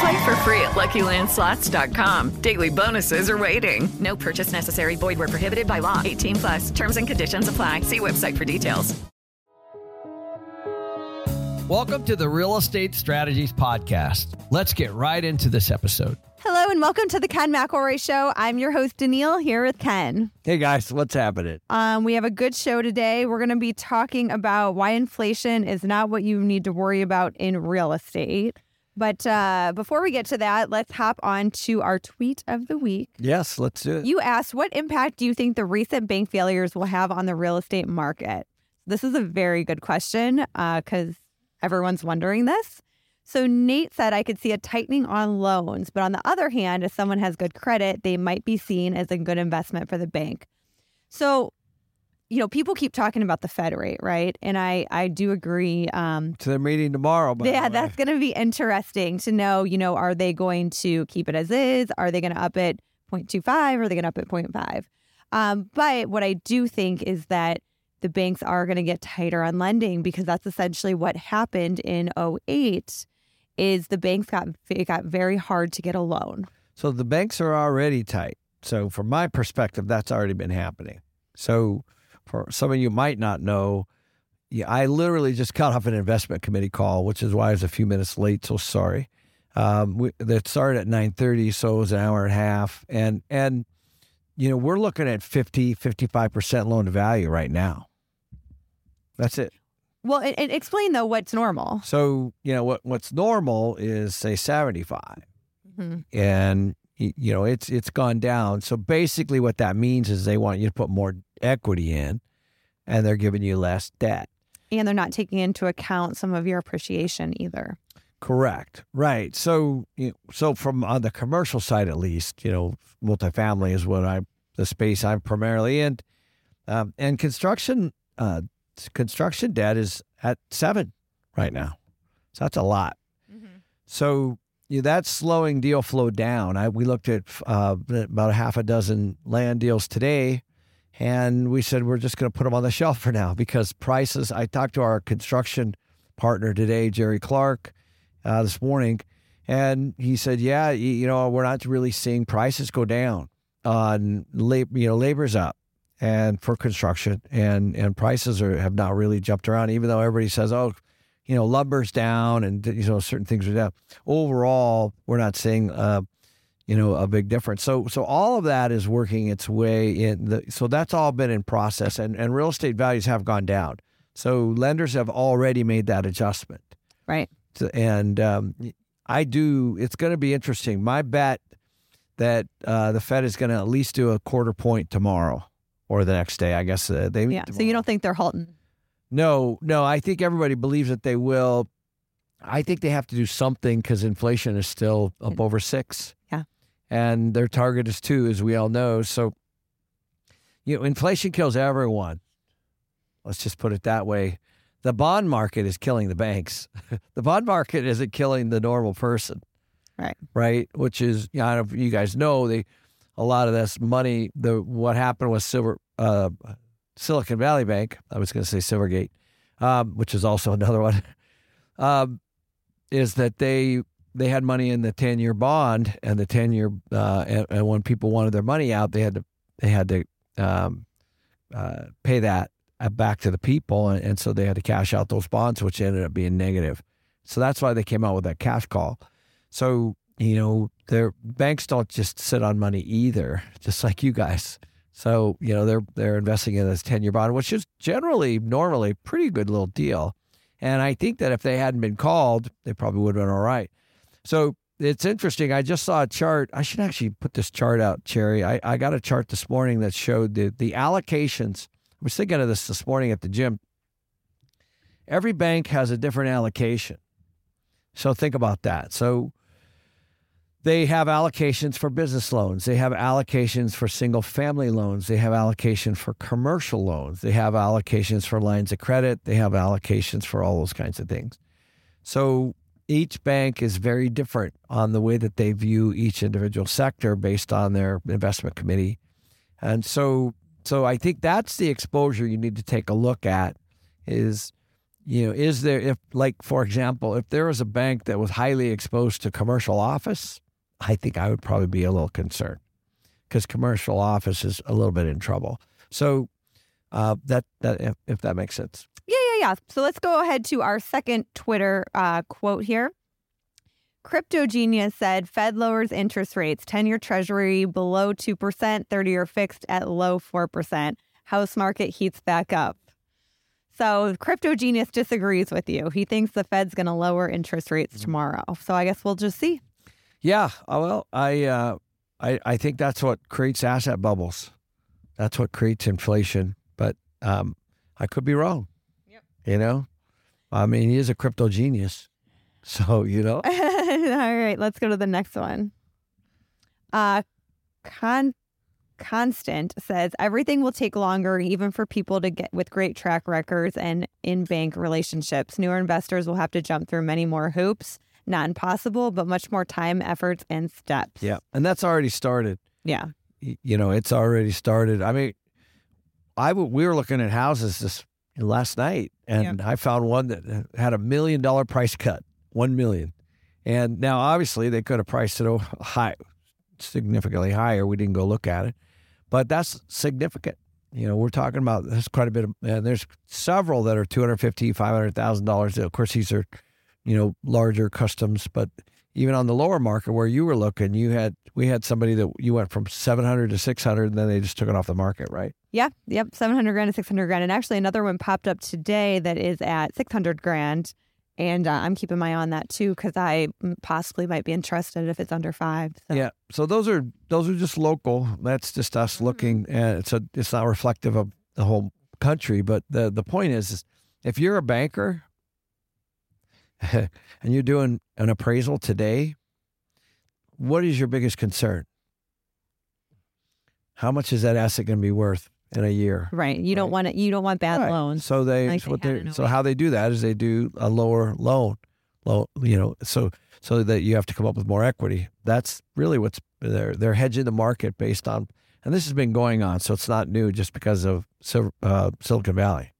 Play for free at LuckyLandSlots.com. Daily bonuses are waiting. No purchase necessary. Void where prohibited by law. 18 plus. Terms and conditions apply. See website for details. Welcome to the Real Estate Strategies Podcast. Let's get right into this episode. Hello and welcome to the Ken McElroy Show. I'm your host Danielle here with Ken. Hey guys, what's happening? Um, we have a good show today. We're going to be talking about why inflation is not what you need to worry about in real estate. But uh, before we get to that, let's hop on to our tweet of the week. Yes, let's do it. You asked, what impact do you think the recent bank failures will have on the real estate market? This is a very good question because everyone's wondering this. So Nate said I could see a tightening on loans, but on the other hand, if someone has good credit, they might be seen as a good investment for the bank. So, you know, people keep talking about the Fed rate, right? And I I do agree. Um, to their meeting tomorrow. Yeah, that's going to be interesting to know. You know, are they going to keep it as is? Are they going to up it 0.25? Are they going to up it 0.5? Um, but what I do think is that the banks are going to get tighter on lending because that's essentially what happened in 08 is the banks got it got very hard to get a loan. So the banks are already tight. So from my perspective, that's already been happening. So for some of you might not know, yeah, I literally just got off an investment committee call, which is why I was a few minutes late. So sorry. Um, we, that started at nine thirty, so it was an hour and a half, and and you know we're looking at 50, 55 percent loan to value right now. That's it. Well, and, and explain though what's normal. So you know what what's normal is say seventy five, and you know it's it's gone down. So basically, what that means is they want you to put more equity in, and they're giving you less debt. And they're not taking into account some of your appreciation either. Correct. Right. So you know, so from on the commercial side at least, you know, multifamily is what I the space I'm primarily in, um, and construction uh, construction debt is at seven right now. So that's a lot. So yeah, that's slowing deal flow down. I, we looked at uh, about a half a dozen land deals today, and we said we're just going to put them on the shelf for now because prices. I talked to our construction partner today, Jerry Clark, uh, this morning, and he said, "Yeah, you know, we're not really seeing prices go down on labor. You know, labor's up." And for construction, and and prices are have not really jumped around, even though everybody says, "Oh, you know, lumber's down and you know certain things are down. Overall, we're not seeing uh, you know a big difference. So so all of that is working its way in. The, so that's all been in process, and and real estate values have gone down. So lenders have already made that adjustment. Right. So- And um, I do. It's going to be interesting. My bet that uh, the Fed is going to at least do a quarter point tomorrow or the next day. I guess uh, they Yeah. So you don't think they're halting? no, no. I think everybody believes that they will. I think they have to do something because inflation is still up over six. Yeah. And their target is two, as we all know. So, you know, inflation kills everyone. Let's just put it that way. The bond market is killing the banks. the bond market isn't killing the normal person, Right. right? Which is, you know, I don't know if you guys know, the a lot of this money. The what happened with Silver uh, Silicon Valley Bank. I was going to say Silvergate, um, which is also another one. Um, is that they they had money in the ten year bond and the ten year uh, and, and when people wanted their money out, they had to they had to um, uh, pay that uh, back to the people, and, and so they had to cash out those bonds, which ended up being negative. So that's why they came out with that cash call. So you know, their banks don't just sit on money either, just like you guys. So you know they're they're investing in this ten year bond, which is generally normally pretty good little deal. And I think that if they hadn't been called, they probably would have been all right. So it's interesting. I just saw a chart. I should actually put this chart out, Cherry. I, I got a chart this morning that showed the the allocations. I was thinking of this this morning at the gym. Every bank has a different allocation. So think about that. So they have allocations for business loans. They have allocations for single family loans. They have allocation for commercial loans. They have allocations for lines of credit. They have allocations for all those kinds of things. So each bank is very different on the way that they view each individual sector based on their investment committee. And so so I think that's the exposure you need to take a look at is you know is there if like for example if there was a bank that was highly exposed to commercial office I think I would probably be a little concerned because commercial office is a little bit in trouble. So uh, that that if, if, that makes sense. Yeah. So let's go ahead to our second Twitter uh, quote here. Crypto Genius said Fed lowers interest rates, 10 year treasury below 2%, 30 year fixed at low 4%. House market heats back up. So Crypto Genius disagrees with you. He thinks the Fed's going to lower interest rates mm-hmm. tomorrow. So I guess we'll just see. Yeah, uh, well, I, uh, I, I think that's what creates asset bubbles. That's what creates inflation. But um, I could be wrong. You know, I mean, he is a crypto genius. So you know. All right, let's go to the next one. Uh, con constant says everything will take longer even for people to get with great track records and in bank relationships newer investors will have to jump through many more hoops not impossible, but much more time, efforts, and steps. Yeah. And that's already started. Yeah. You know, it's already started. I mean, I w- we were looking at houses this last night and yeah. I found one that had a million dollar price cut, 1 million. And now obviously they could have priced it high, significantly higher. We didn't go look at it, but that's significant. You know, we're talking about there's quite a bit of, and there's several that are two hundred fifty, five hundred thousand dollars. Of course, these are you know, larger customs. But even on the lower market where you were looking, you had we had somebody that you went from seven hundred to six hundred, and then they just took it off the market, right? Yeah, yep, seven hundred grand to six hundred grand, and actually another one popped up today that is at six hundred grand. And uh, I'm keeping my eye on that too because I possibly might be interested if it's under five. So. Yeah, so those are those are just local. That's just us mm-hmm. looking, and it's a it's not reflective of the whole country. But the the point is, is if you're a banker and you're doing an appraisal today, what is your biggest concern? How much is that asset going to be worth in a year? Right. You right? don't want it. You don't want bad right. loans. So they, like so, they so how they do that is they do a lower loan, low, you know, so so that you have to come up with more equity. That's really what's they're they're hedging the market based on, and this has been going on, so it's not new just because of uh, Silicon Valley.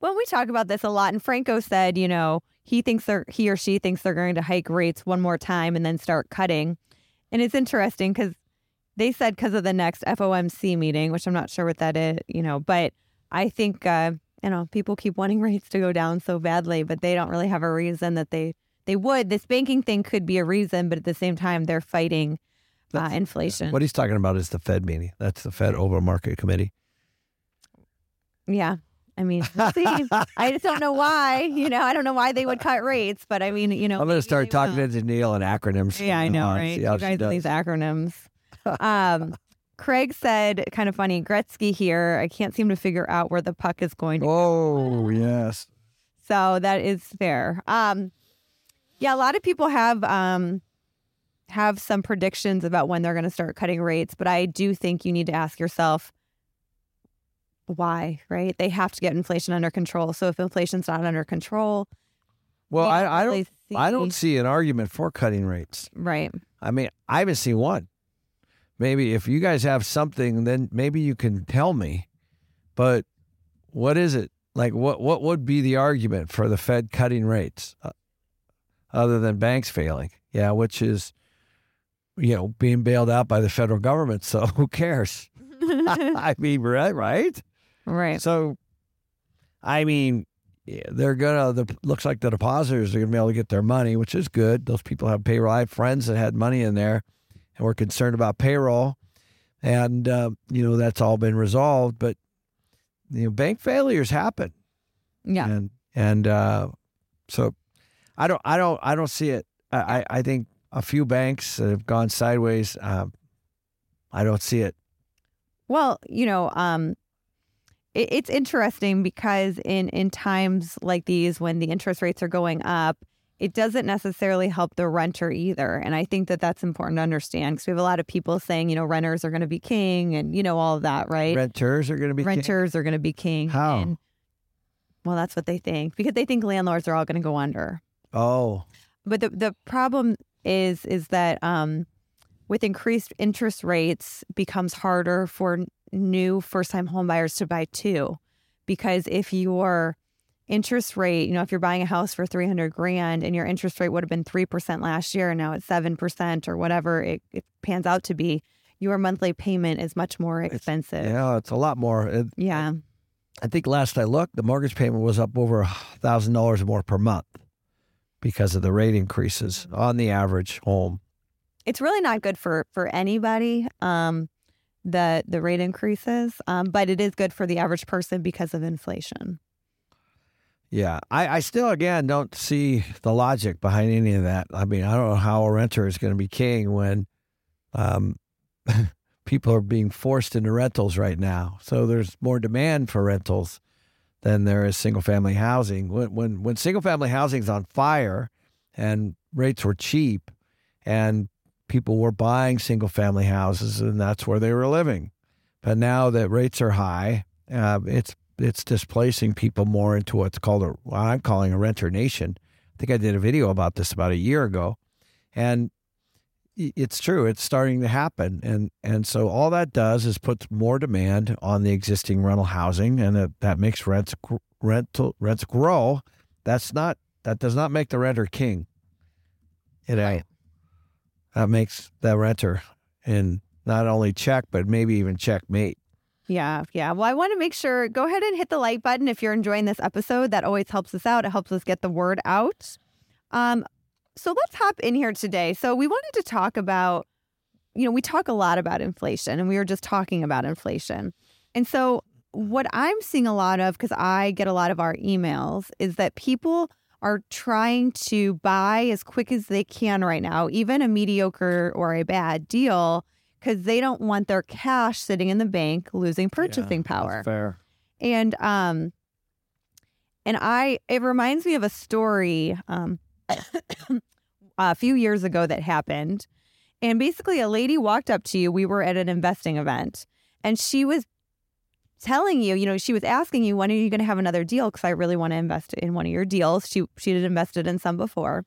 Well, we talk about this a lot, and Franco said, you know, he thinks they're he or she thinks they're going to hike rates one more time and then start cutting. And it's interesting because they said because of the next FOMC meeting, which I'm not sure what that is, you know, but I think uh, you know people keep wanting rates to go down so badly, but they don't really have a reason that they they would. This banking thing could be a reason, but at the same time, they're fighting uh, inflation. What he's talking about is the Fed meeting. That's the Federal Open Market Committee. Yeah, I mean, see, I just don't know why. You know, I don't know why they would cut rates, but I mean, you know, I'm going to start talking will. to Neil in acronyms. Yeah, I know, right? You guys these acronyms. Um, Craig said, kind of funny, Gretzky here. I can't seem to figure out where the puck is going to Oh, go. yes. So that is fair. Um, yeah, a lot of people have um, have some predictions about when they're going to start cutting rates, but I do think you need to ask yourself why, right? They have to get inflation under control. So if inflation's not under control, well, I, I don't, see... I don't see an argument for cutting rates. Right. I mean, I haven't seen one. Maybe if you guys have something, then maybe you can tell me. But what is it? Like, what what would be the argument for the Fed cutting rates, uh, other than banks failing? Yeah, which is, you know, being bailed out by the federal government. So who cares? I mean, right, right? Right. So, I mean, they're gonna. The looks like the depositors are gonna be able to get their money, which is good. Those people have payroll. I have friends that had money in there, and were concerned about payroll. and uh, you know that's all been resolved. But you know, bank failures happen. Yeah. And and uh, so I don't I don't I don't see it. I I, I think a few banks have gone sideways. Um, I don't see it. Well, you know, um, it, it's interesting because in in times like these, when the interest rates are going up, it doesn't necessarily help the renter either. And I think that that's important to understand because we have a lot of people saying, you know, renters are going to be king, and you know all of that, right? Renters are going to be king? renters are going to be king. How? And, well, that's what they think because they think landlords are all going to go under. Oh, But the the problem is is that um, with increased interest rates, becomes harder for new first time homebuyers to buy too, because if your interest rate, you know, if you're buying a house for three hundred grand and your interest rate would have been three percent last year, and now it's seven percent or whatever it, it pans out to be, your monthly payment is much more expensive. yeah, it's a lot more. It, yeah. I think last I looked, the mortgage payment was up over a thousand dollars more per month because of the rate increases on the average home. it's really not good for for anybody um the the rate increases um but it is good for the average person because of inflation Yeah, I, I still again don't see the logic behind any of that. I mean, I don't know how a renter is going to be king when um, people are being forced into rentals right now. So there's more demand for rentals than there is single family housing. When when when single family housing is on fire and rates were cheap and people were buying single family houses and that's where they were living. But now that rates are high, uh, it's it's displacing people more into what's called a what I'm calling a renter nation. I think I did a video about this about a year ago, and it's true. It's starting to happen, and and so all that does is puts more demand on the existing rental housing, and that, that makes rents rental rents grow. That's not that does not make the renter king. It ain't. That makes the renter in not only check but maybe even checkmate. yeah yeah. Well i want to make sure go ahead and hit the like button if you're enjoying this episode. That always helps us out. It helps us get the word out. Um so let's hop in here today. So we wanted to talk about you know we talk a lot about inflation and we were just talking about inflation. And so what i'm seeing a lot of because i get a lot of our emails is that people are trying to buy as quick as they can right now, even a mediocre or a bad deal, because they don't want their cash sitting in the bank losing purchasing power. Fair. And um, and I it reminds me of a story um a few years ago that happened. And basically, a lady walked up to you. We were at an investing event, and she was telling you, you know, she was asking you, when are you going to have another deal? Because I really want to invest in one of your deals. She she had invested in some before,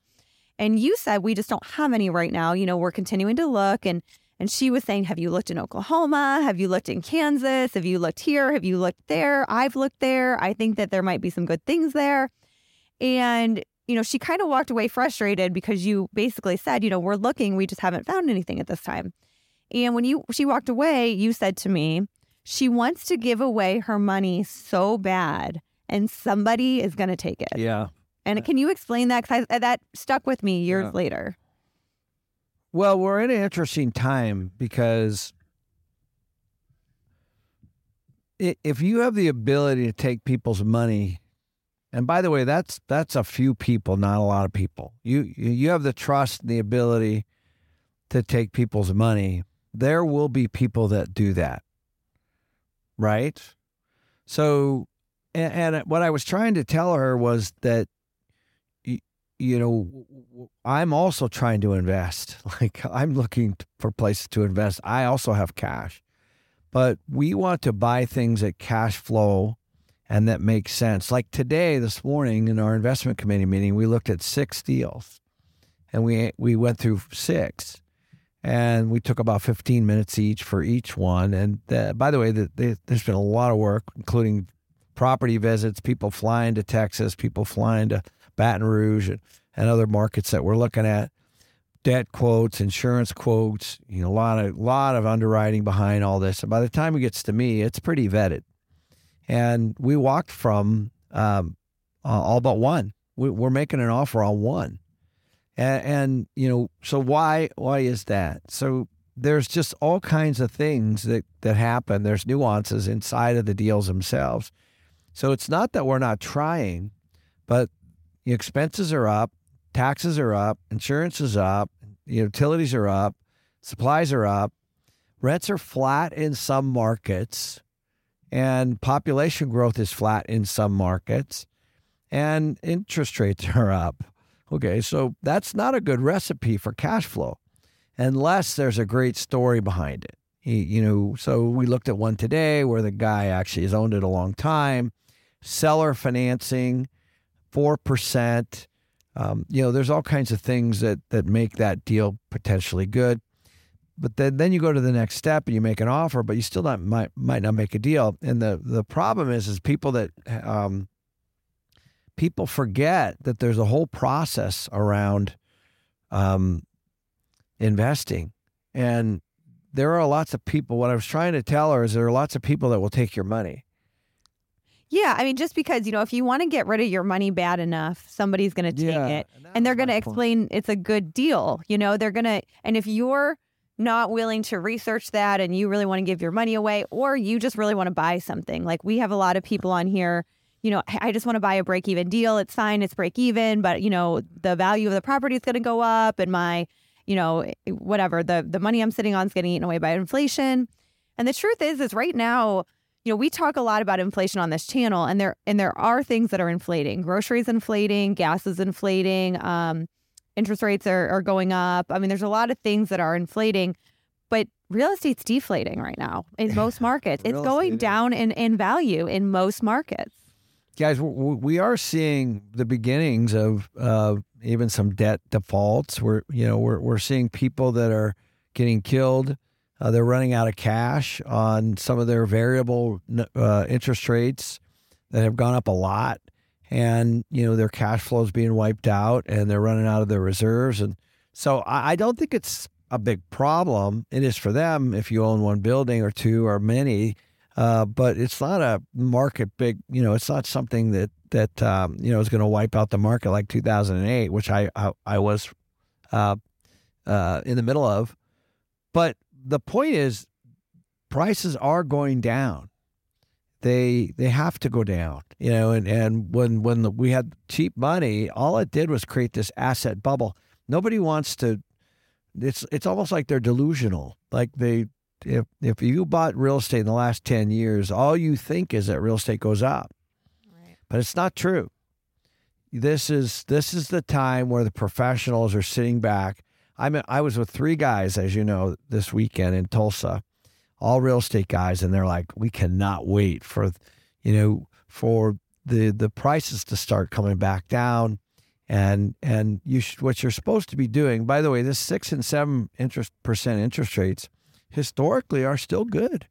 and you said we just don't have any right now. You know, we're continuing to look, and and she was saying, have you looked in Oklahoma? Have you looked in Kansas? Have you looked here? Have you looked there? I've looked there. I think that there might be some good things there, and you know, she kind of walked away frustrated because you basically said, you know, we're looking, we just haven't found anything at this time. And when you she walked away, you said to me, she wants to give away her money so bad and somebody is going to take it. Yeah. And can you explain that cuz that stuck with me years Yeah. later. Well, we're in an interesting time because if you have the ability to take people's money, and by the way, that's that's a few people, not a lot of people. You you have the trust and the ability to take people's money. There will be people that do that, right? So, and, and what I was trying to tell her was that y- you know, I'm also trying to invest. Like I'm looking for places to invest. I also have cash, but we want to buy things that cash flow and that make sense. Like today, this morning in our investment committee meeting, we looked at six deals, and we we went through six, and we took about 15 minutes each for each one. And uh, by the way, the, the, there's been a lot of work, including property visits, people flying to Texas, people flying to Baton Rouge and, and other markets that we're looking at. Debt quotes, insurance quotes, you know, a lot of lot of underwriting behind all this. And by the time it gets to me, it's pretty vetted. And we walked from um, uh, all but one. We, we're making an offer on one, and, and you know, so why why is that? So there's just all kinds of things that that happen. There's nuances inside of the deals themselves. So it's not that we're not trying, but expenses are up, taxes are up, insurance is up, utilities are up, supplies are up, rents are flat in some markets, and population growth is flat in some markets, and interest rates are up. Okay, so that's not a good recipe for cash flow unless there's a great story behind it. He, you know, so we looked at one today where the guy actually has owned it a long time, seller financing, four percent. Um, you know, there's all kinds of things that that make that deal potentially good. But then, then you go to the next step and you make an offer, but you still not might might not make a deal. And the the problem is is people that um, people forget that there's a whole process around um, investing, and there are lots of people. What I was trying to tell her is there are lots of people that will take your money. Yeah, I mean, just because you know, if you want to get rid of your money bad enough, somebody's going to take Yeah, it, and and they're going to explain it's a good deal. You know, they're going to, and if you're not willing to research that, and you really want to give your money away, or you just really want to buy something, like we have a lot of people on here. You know, I just want to buy a break even deal. It's fine, it's break even, but you know, the value of the property is going to go up, and my, you know, whatever the the money I'm sitting on is getting eaten away by inflation. And the truth is, is right now, you know, we talk a lot about inflation on this channel, and there and there are things that are inflating. Groceries inflating, gas is inflating, um, interest rates are, are going up. I mean, there's a lot of things that are inflating, but real estate's deflating right now in most markets. it's going down in, in value in most markets. Guys, we are seeing the beginnings of uh, even some debt defaults. We're you know we're we're seeing people that are getting killed. Uh, they're running out of cash on some of their variable uh, interest rates that have gone up a lot, and you know their cash flow is being wiped out, and they're running out of their reserves. And so I, I don't think it's a big problem. It is for them if you own one building or two or many, uh, but it's not a market big. You know, it's not something that that um, you know is going to wipe out the market like 2008, which I I, I was uh, uh, in the middle of. But the point is, prices are going down. They they have to go down. You know, and and when when the, we had cheap money, all it did was create this asset bubble. Nobody wants to. It's it's almost like they're delusional. Like they if if you bought real estate in the last 10 years, all you think is that real estate goes up. But it's not true. This is this is the time where the professionals are sitting back. I mean, I was with three guys, as you know, this weekend in Tulsa, all real estate guys, and they're like, we cannot wait for, you know, for the the prices to start coming back down, and and you sh- what you're supposed to be doing. By the way, this six and seven interest percent interest rates historically are still good.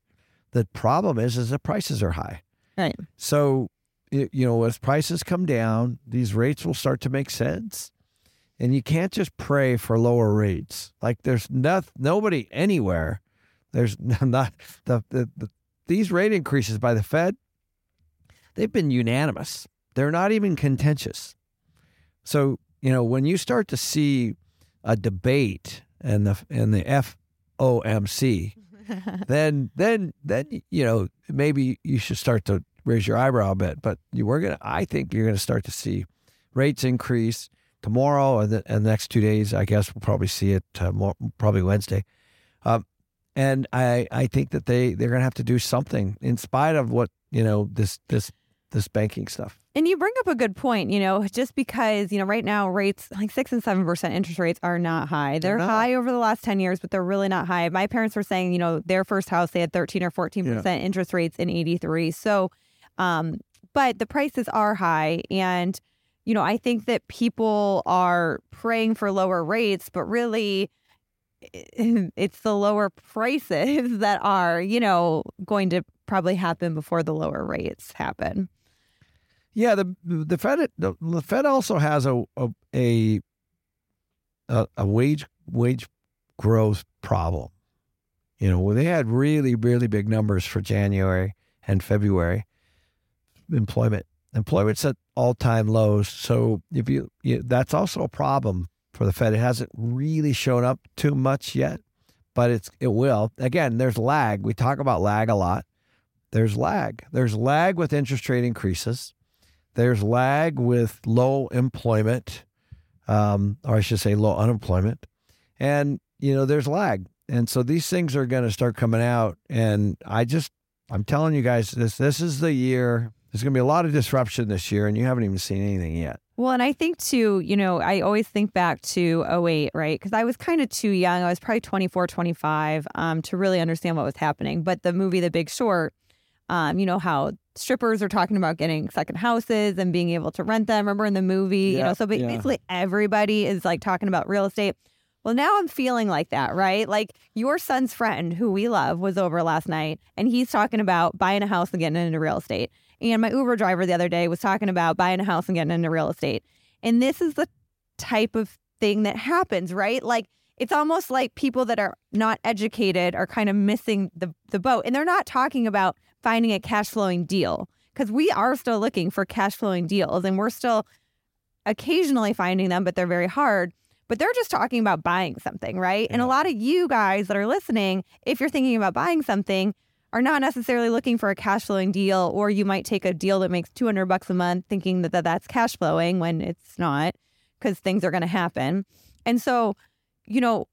The problem is, is the prices are high. Right. So, you know, as prices come down, these rates will start to make sense. And you can't just pray for lower rates. Like there's not nobody anywhere. There's not the, the, the these rate increases by the Fed. They've been unanimous. They're not even contentious. So you know when you start to see a debate and the and the FOMC, then then then you know maybe you should start to raise your eyebrow a bit. But you we're gonna. I think you're gonna start to see rates increase tomorrow and the, and the next two days. I guess we'll probably see it uh, more, probably Wednesday. Um, and I I think that they they're gonna have to do something in spite of what you know this this this banking stuff. And you bring up a good point, you know, just because, you know, right now rates like six and seven percent interest rates are not high. They're, not. high over the last 10 years, but they're really not high. My parents were saying, you know, their first house, they had 13 or 14 percent interest rates in 83. So, um, but the prices are high. And, you know, I think that people are praying for lower rates, but really it's the lower prices that are, you know, going to probably happen before the lower rates happen. Yeah, the the Fed the, the Fed also has a a a, a, wage wage growth problem. You know, they had really really big numbers for January and February employment. Employment's at all time lows. So if you, you that's also a problem for the Fed. It hasn't really shown up too much yet, but it's it will. Again, there's lag. We talk about lag a lot. There's lag. There's lag with interest rate increases. There's lag with low employment, um, or I should say low unemployment. And, you know, there's lag. And so these things are going to start coming out. And I just, I'm telling you guys, this this is the year. There's going to be a lot of disruption this year, and you haven't even seen anything yet. Well, and I think too, you know, I always think back to 08, right? Because I was kind of too young. I was probably 24, 25 um, to really understand what was happening. But the movie The Big Short, um, you know, how strippers are talking about getting second houses and being able to rent them. Remember in the movie, you know, so ba- yeah. basically everybody is like talking about real estate. Well, now I'm feeling like that, right? Like your son's friend, who we love, was over last night and he's talking about buying a house and getting into real estate. And my Uber driver the other day was talking about buying a house and getting into real estate. And this is the type of thing that happens, right? Like it's almost like people that are not educated are kind of missing the, the boat. And they're not talking about finding a cash flowing deal because we are still looking for cash flowing deals and we're still occasionally finding them, but they're very hard. But they're just talking about buying something, right? And a lot of you guys that are listening, if you're thinking about buying something, are not necessarily looking for a cash flowing deal, or you might take a deal that makes 200 bucks a month thinking that, that that's cash flowing when it's not because things are going to happen. And so, you know,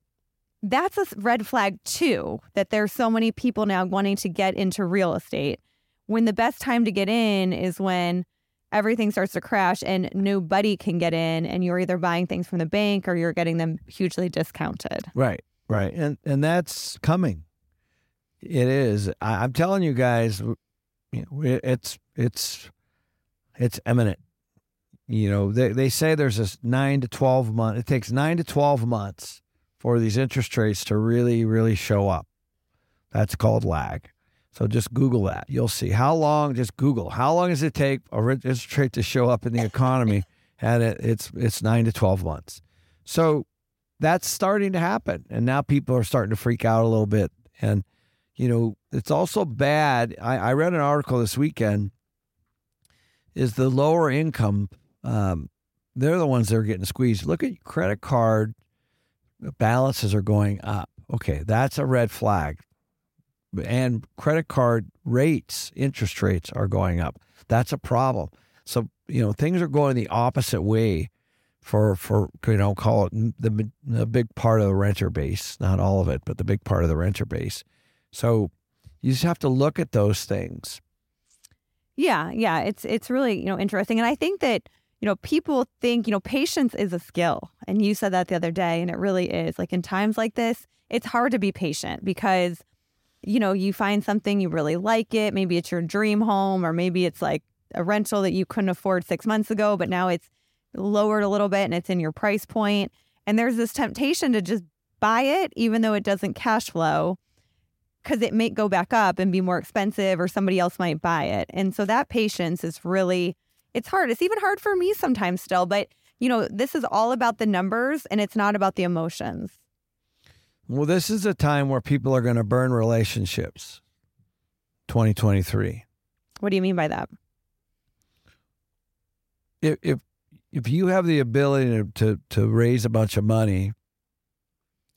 that's a red flag too that there's so many people now wanting to get into real estate when the best time to get in is when everything starts to crash and nobody can get in and you're either buying things from the bank or you're getting them hugely discounted. Right, right, and and that's coming. It is. I, I'm telling you guys, it's it's it's imminent. You know, they they say there's this nine to twelve month. It takes nine to twelve months for these interest rates to really really show up. That's called lag. So just Google that. You'll see how long. Just Google how long does it take a interest rate to show up in the economy, and it, it's it's nine to twelve months. So that's starting to happen, and now people are starting to freak out a little bit. And you know, it's also bad. I, I read an article this weekend. Is the lower income? Um, they're the ones that are getting squeezed. Look at your credit card balances are going up. Okay, that's a red flag. And credit card rates, interest rates are going up. That's a problem. So you know things are going the opposite way for for you know call it the the big part of the renter base, not all of it, but the big part of the renter base. So you just have to look at those things. Yeah, yeah, it's it's really, you know, interesting and I think that you know, people think, you know, patience is a skill. And you said that the other day and it really is. Like in times like this, it's hard to be patient because you know, you find something you really like it, maybe it's your dream home or maybe it's like a rental that you couldn't afford 6 months ago, but now it's lowered a little bit and it's in your price point. point and there's this temptation to just buy it even though it doesn't cash flow because it may go back up and be more expensive or somebody else might buy it. And so that patience is really it's hard. It's even hard for me sometimes still, but you know, this is all about the numbers and it's not about the emotions. Well, this is a time where people are going to burn relationships. 2023. What do you mean by that? If if if you have the ability to, to to raise a bunch of money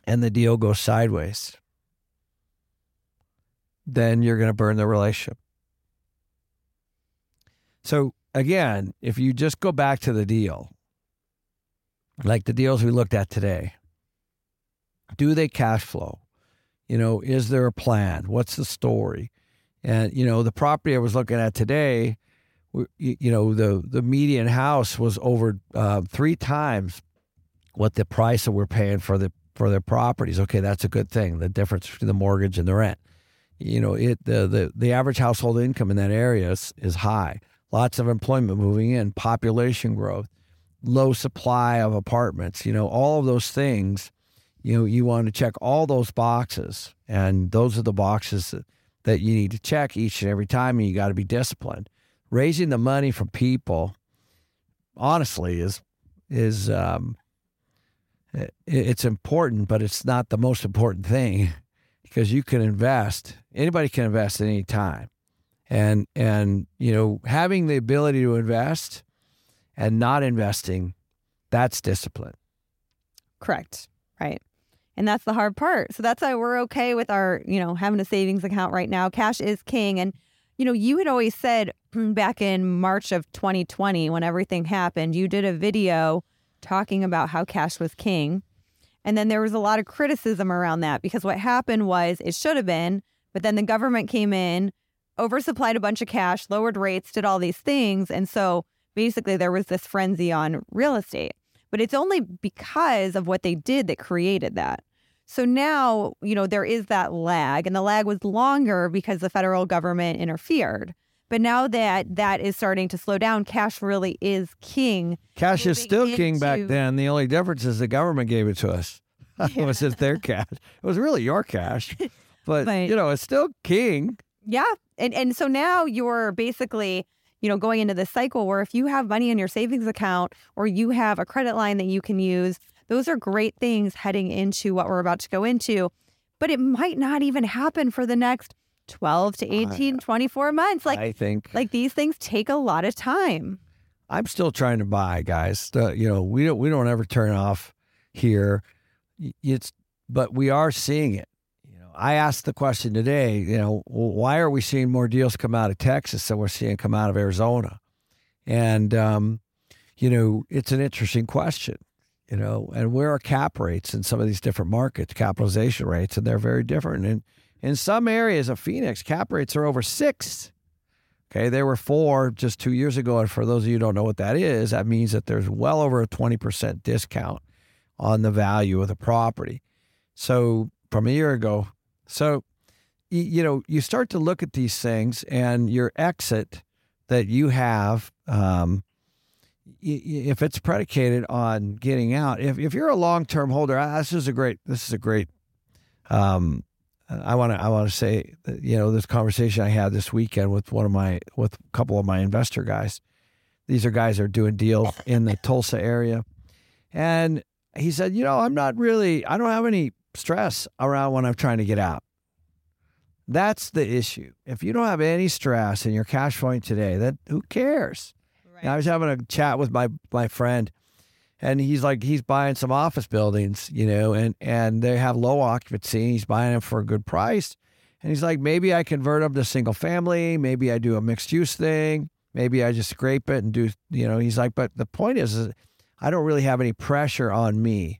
and the deal goes sideways, then you're going to burn the relationship. So again, if you just go back to the deal, like the deals we looked at today, do they cash flow? You know, is there a plan? What's the story? And you know, the property I was looking at today, you know, the the median house was over uh, three times what the price that we're paying for the for their properties. Okay, that's a good thing. The difference between the mortgage and the rent. You know, it the the, the average household income in that area is, is high. Lots of employment moving in, population growth, low supply of apartments. You know, all of those things. You know, you want to check all those boxes, and those are the boxes that, that you need to check each and every time, and you got to be disciplined. Raising the money from people, honestly, is is um, it- it's important, but it's not the most important thing because you can invest. Anybody can invest at any time, and and you know having the ability to invest and not investing, that's discipline. Correct. Right. And that's the hard part. So that's why we're okay with our, you know, having a savings account right now. Cash is king. And, you know, you had always said back in March of 2020, when everything happened, you did a video talking about how cash was king. And then there was a lot of criticism around that because what happened was it should have been, but then the government came in, oversupplied a bunch of cash, lowered rates, did all these things. And so basically there was this frenzy on real estate. But it's only because of what they did that created that. So now, you know, there is that lag, and the lag was longer because the federal government interfered. But now that that is starting to slow down, cash really is king. Cash is still king back then. The only difference is the government gave it to us. it was just their cash. It was really your cash. But, But- you know, it's still king. Yeah. And and so now you're basically, you know, going into this cycle where if you have money in your savings account or you have a credit line that you can use, those are great things heading into what we're about to go into. But it might not even happen for the next 12 to 18, 24 months. Like I think like these things take a lot of time. I'm still trying to buy, guys. Uh, you know, we don't we don't ever turn off here. It's but we are seeing it. I asked the question today. You know, why are we seeing more deals come out of Texas than we're seeing come out of Arizona? And um, you know, it's an interesting question. You know, and where are cap rates in some of these different markets, capitalization rates, and they're very different. And in some areas of Phoenix, cap rates are over six. Okay, they were four just two years ago. And for those of you who don't know what that is, that means that there's well over a 20% discount on the value of the property. So from a year ago. So, you know, you start to look at these things and your exit that you have, um, if it's predicated on getting out, if, if you're a long term holder, this is a great, this is a great, um, I want to I want to say you know this conversation I had this weekend with one of my with a couple of my investor guys. These are guys that are doing deals in the Tulsa area, and he said, you know, I'm not really I don't have any stress around when I'm trying to get out. That's the issue. If you don't have any stress and you're cash flowing today, then who cares? And I was having a chat with my my friend, and he's like he's buying some office buildings, you know, and and they have low occupancy. He's buying them for a good price, and he's like, maybe I convert them to single family. Maybe I do a mixed use thing. Maybe I just scrape it and do, you know. He's like, but the point is, is I don't really have any pressure on me.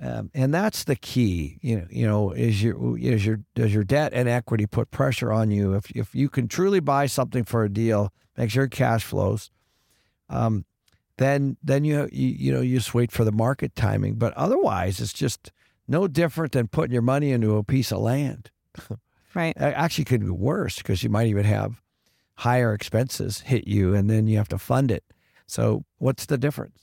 Um, and that's the key. You know, you know, is your is your does your debt and equity put pressure on you? If if you can truly buy something for a deal, make sure it cash flows. Um, then then you, you you know you just wait for the market timing. But otherwise, it's just no different than putting your money into a piece of land. Right. It actually could be worse because you might even have higher expenses hit you, and then you have to fund it. So what's the difference?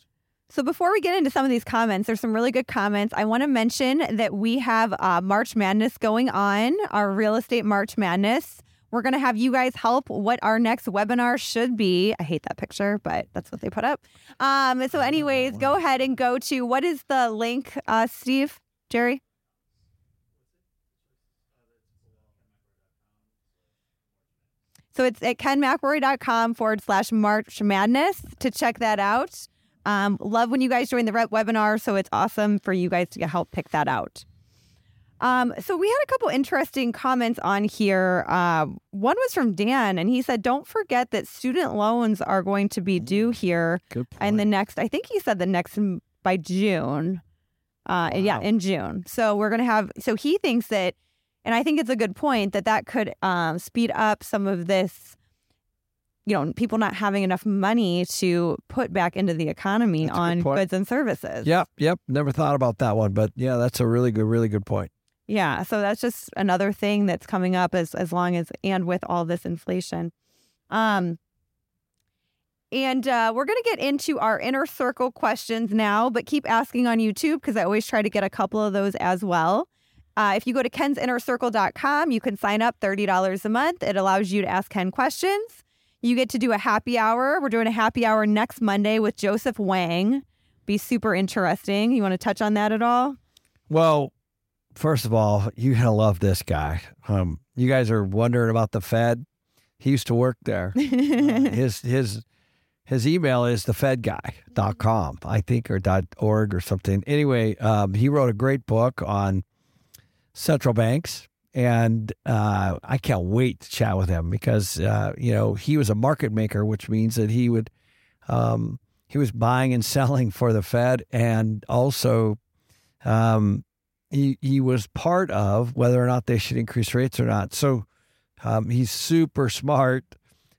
So before we get into some of these comments, there's some really good comments. I want to mention that we have uh, March Madness going on, our real estate March Madness. We're going to have you guys help what our next webinar should be. I hate that picture, but that's what they put up. Um, so, anyways, go ahead and go to what is the link, uh, Steve, Jerry? So it's at kenmcelroy.com forward slash March Madness to check that out. Um, love when you guys join the rep webinar, so it's awesome for you guys to help pick that out. Um, so we had a couple interesting comments on here. Uh, one was from Dan, and he said, "Don't forget that student loans are going to be due here in the next. I think he said the next by June. Uh, yeah, in June. So we're gonna have. So he thinks that, and I think it's a good point that that could um, speed up some of this you know, people not having enough money to put back into the economy That's good on goods and services. Yep, yep. Never thought about that one, but yeah, that's a really good, really good point. Yeah. So that's just another thing that's coming up as as long as and with all this inflation. Um And uh, we're going to get into our inner circle questions now, but keep asking on YouTube because I always try to get a couple of those as well. Uh, if you go to kensinnercircle.com, you can sign up $30 a month. It allows you to ask Ken questions. You get to do a happy hour. We're doing a happy hour next Monday with Joseph Wang. Be super interesting. You want to touch on that at all? Well, first of all, you're gonna love this guy. Um, you guys are wondering about the Fed. He used to work there. Uh, his his his email is thefedguy.com, I think, or .org or something. Anyway, um, he wrote a great book on central banks, and uh, I can't wait to chat with him because uh, you know he was a market maker, which means that he would um, he was buying and selling for the Fed, and also um, he he was part of whether or not they should increase rates or not. So um, he's super smart.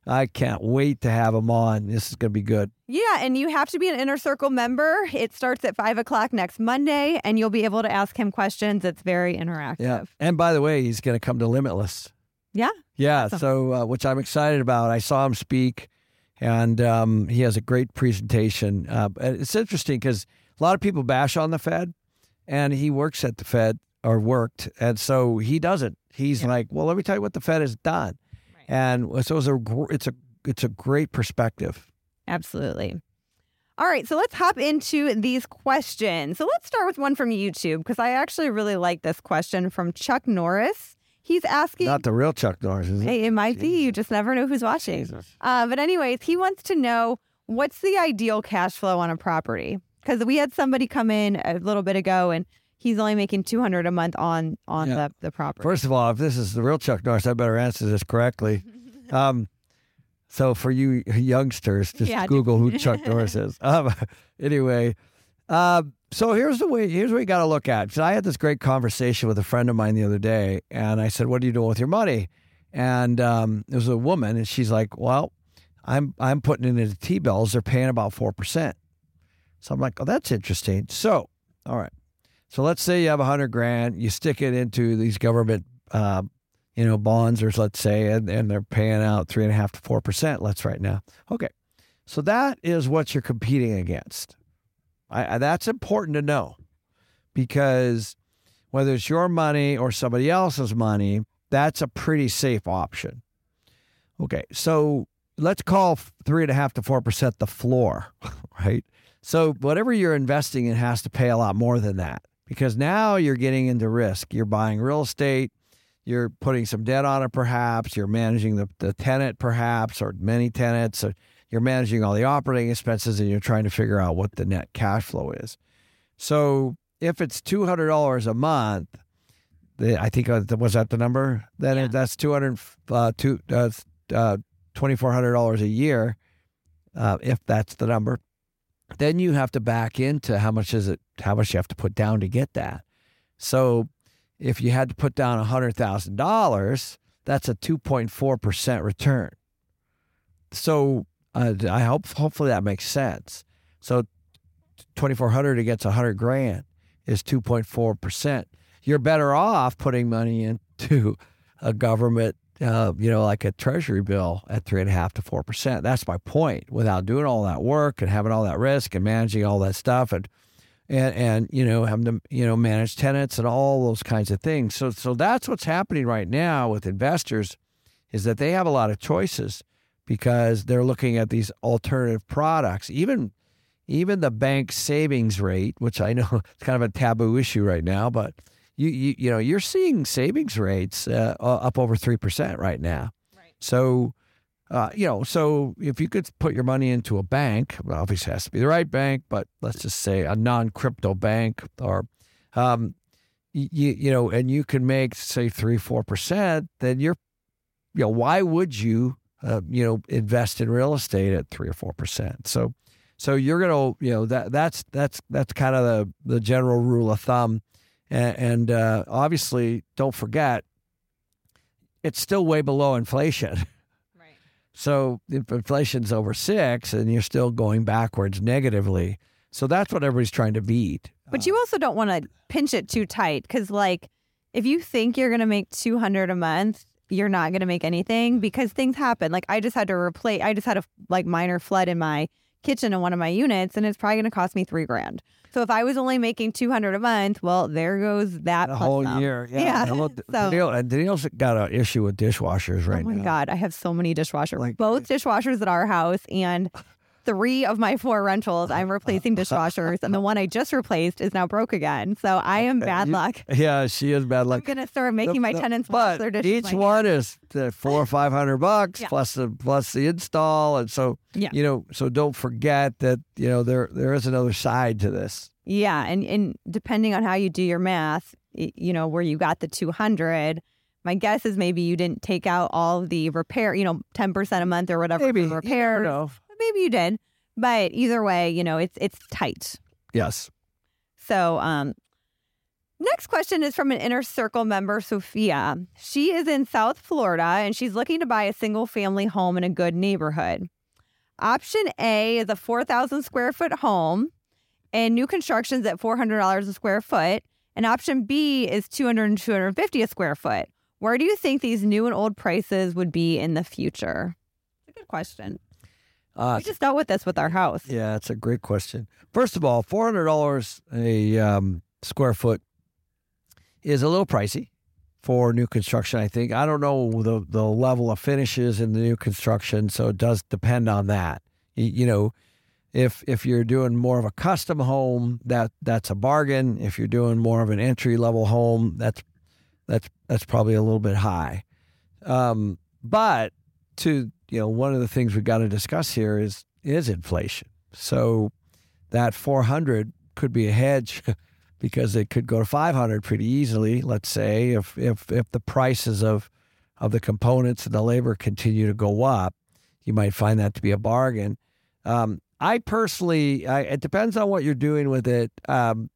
I can't wait to have him on. This is going to be good. Yeah, and you have to be an Inner Circle member. It starts at five o'clock next Monday, and you'll be able to ask him questions. It's very interactive. Yeah. And by the way, he's going to come to Limitless. Yeah. Yeah. So, uh, which I'm excited about. I saw him speak, and um, he has a great presentation. Uh, it's interesting because a lot of people bash on the Fed, and he works at the Fed or worked, and so he doesn't. He's like, well, let me tell you what the Fed has done, and so it's a it's a it's a great perspective. Absolutely. All right, so let's hop into these questions. So let's start with one from YouTube because I actually really like this question from Chuck Norris. He's asking. Not the real Chuck Norris, is it? Hey, it might be. You just never know who's watching. Uh, but anyways, he wants to know what's the ideal cash flow on a property because we had somebody come in a little bit ago and he's only making two hundred a month on on Yeah. the the property. First of all, if this is the real Chuck Norris, I better answer this correctly. Um, so for you youngsters, just Yeah, Google who Chuck Norris is. Um, anyway, uh, so here's the way. Here's what you got to look at. So I had this great conversation with a friend of mine the other day, and I said, "What are you doing with your money?" And um, it was a woman, and she's like, "Well, I'm I'm putting it into T bills. They're paying about four percent." So I'm like, "Oh, that's interesting." So, all right. So let's say you have a hundred grand, you stick it into these government, uh, you know, bonds, or let's say, and, and they're paying out three and a half to four percent. Let's right now. Okay, so that is what you're competing against. I, I, that's important to know because whether it's your money or somebody else's money, that's a pretty safe option. Okay, so let's call three and a half to four percent the floor, right? So whatever you're investing in has to pay a lot more than that because now you're getting into risk. You're buying real estate, you're putting some debt on it, perhaps. You're managing the, the tenant, perhaps, or many tenants. Or you're managing all the operating expenses, and you're trying to figure out what the net cash flow is. So if it's two hundred dollars a month, I think uh, was that the number. Then it- that's two hundred uh, two uh, uh, twenty four hundred dollars a year, uh, if that's the number. Then you have to back into how much is it? How much you have to put down to get that. So if you had to put down hundred thousand dollars, that's a two point four percent return. So uh, I hope hopefully that makes sense. So twenty four hundred against a hundred grand is two point four percent. You're better off putting money into a government, uh, you know, like a treasury bill at three and a half to four percent. That's my point. Without doing all that work and having all that risk and managing all that stuff and and and you know having to you know manage tenants and all those kinds of things. So so that's what's happening right now with investors is that they have a lot of choices because they're looking at these alternative products. Even even the bank savings rate, which I know is kind of a taboo issue right now, but you you, you know you're seeing savings rates uh, up over three percent right now. Right. So. Uh, you know, so if you could put your money into a bank, well, obviously it has to be the right bank, but let's just say a non-crypto bank, or um, you you know, and you can make say three four percent, then you're, you know, why would you, uh, you know, invest in real estate at three or four percent? So, so you're gonna, you know, that that's that's that's kind of the the general rule of thumb, and, and uh, obviously don't forget, it's still way below inflation. Right. So if inflation's over six and you're still going backwards negatively, so that's what everybody's trying to beat. But you also don't want to pinch it too tight because, like, if you think you're going to make 200 a month you're not going to make anything because things happen. Like I just had to replace, I just had a like minor flood in my kitchen in one of my units and it's probably going to cost me three grand. So if I was only making 200 a month, well, there goes that The whole some. year. Yeah. Yeah. Hello, So- Danielle, and Danielle's got an issue with dishwashers oh right now. oh my now. God, I have so many dishwashers. Both dishwashers at our house and three of my four rentals, I'm replacing dishwashers. and the one I just replaced is now broke again. So I am bad luck. Yeah, she is bad luck. I'm going to start making my The- tenants wash their dishes. each like- one is uh, four or five hundred bucks Yeah. plus the plus the install, and so Yeah. you know, so don't forget that you know there there is another side to this. Yeah, and and depending on how you do your math, you know where you got the two hundred. My guess is maybe you didn't take out all the repair, you know, ten percent a month or whatever Maybe. for repairs. Maybe you did, but either way, you know, it's it's tight. Yes. So, um, next question is from an inner circle member, Sophia. She is in South Florida and she's looking to buy a single family home in a good neighborhood. Option A is a 4,000 square foot home and new construction's at $400 a square foot. And option B is 200 and 250 a square foot. Where do you think these new and old prices would be in the future? It's a good question. Uh, We just dealt with this with our house. Yeah, it's a great question. First of all, four hundred dollars a um, square foot is a little pricey for new construction. I think I don't know the the level of finishes in the new construction, so it does depend on that. You, you know, if if you're doing more of a custom home, that that's a bargain. If you're doing more of an entry level home, that's that's that's probably a little bit high. Um, but to you know, one of the things we've got to discuss here is is inflation. So that 400 could be a hedge because it could go to 500 pretty easily. Let's say if if if the prices of of the components and the labor continue to go up, you might find that to be a bargain. Um, I personally, I, it depends on what you're doing with it. Um,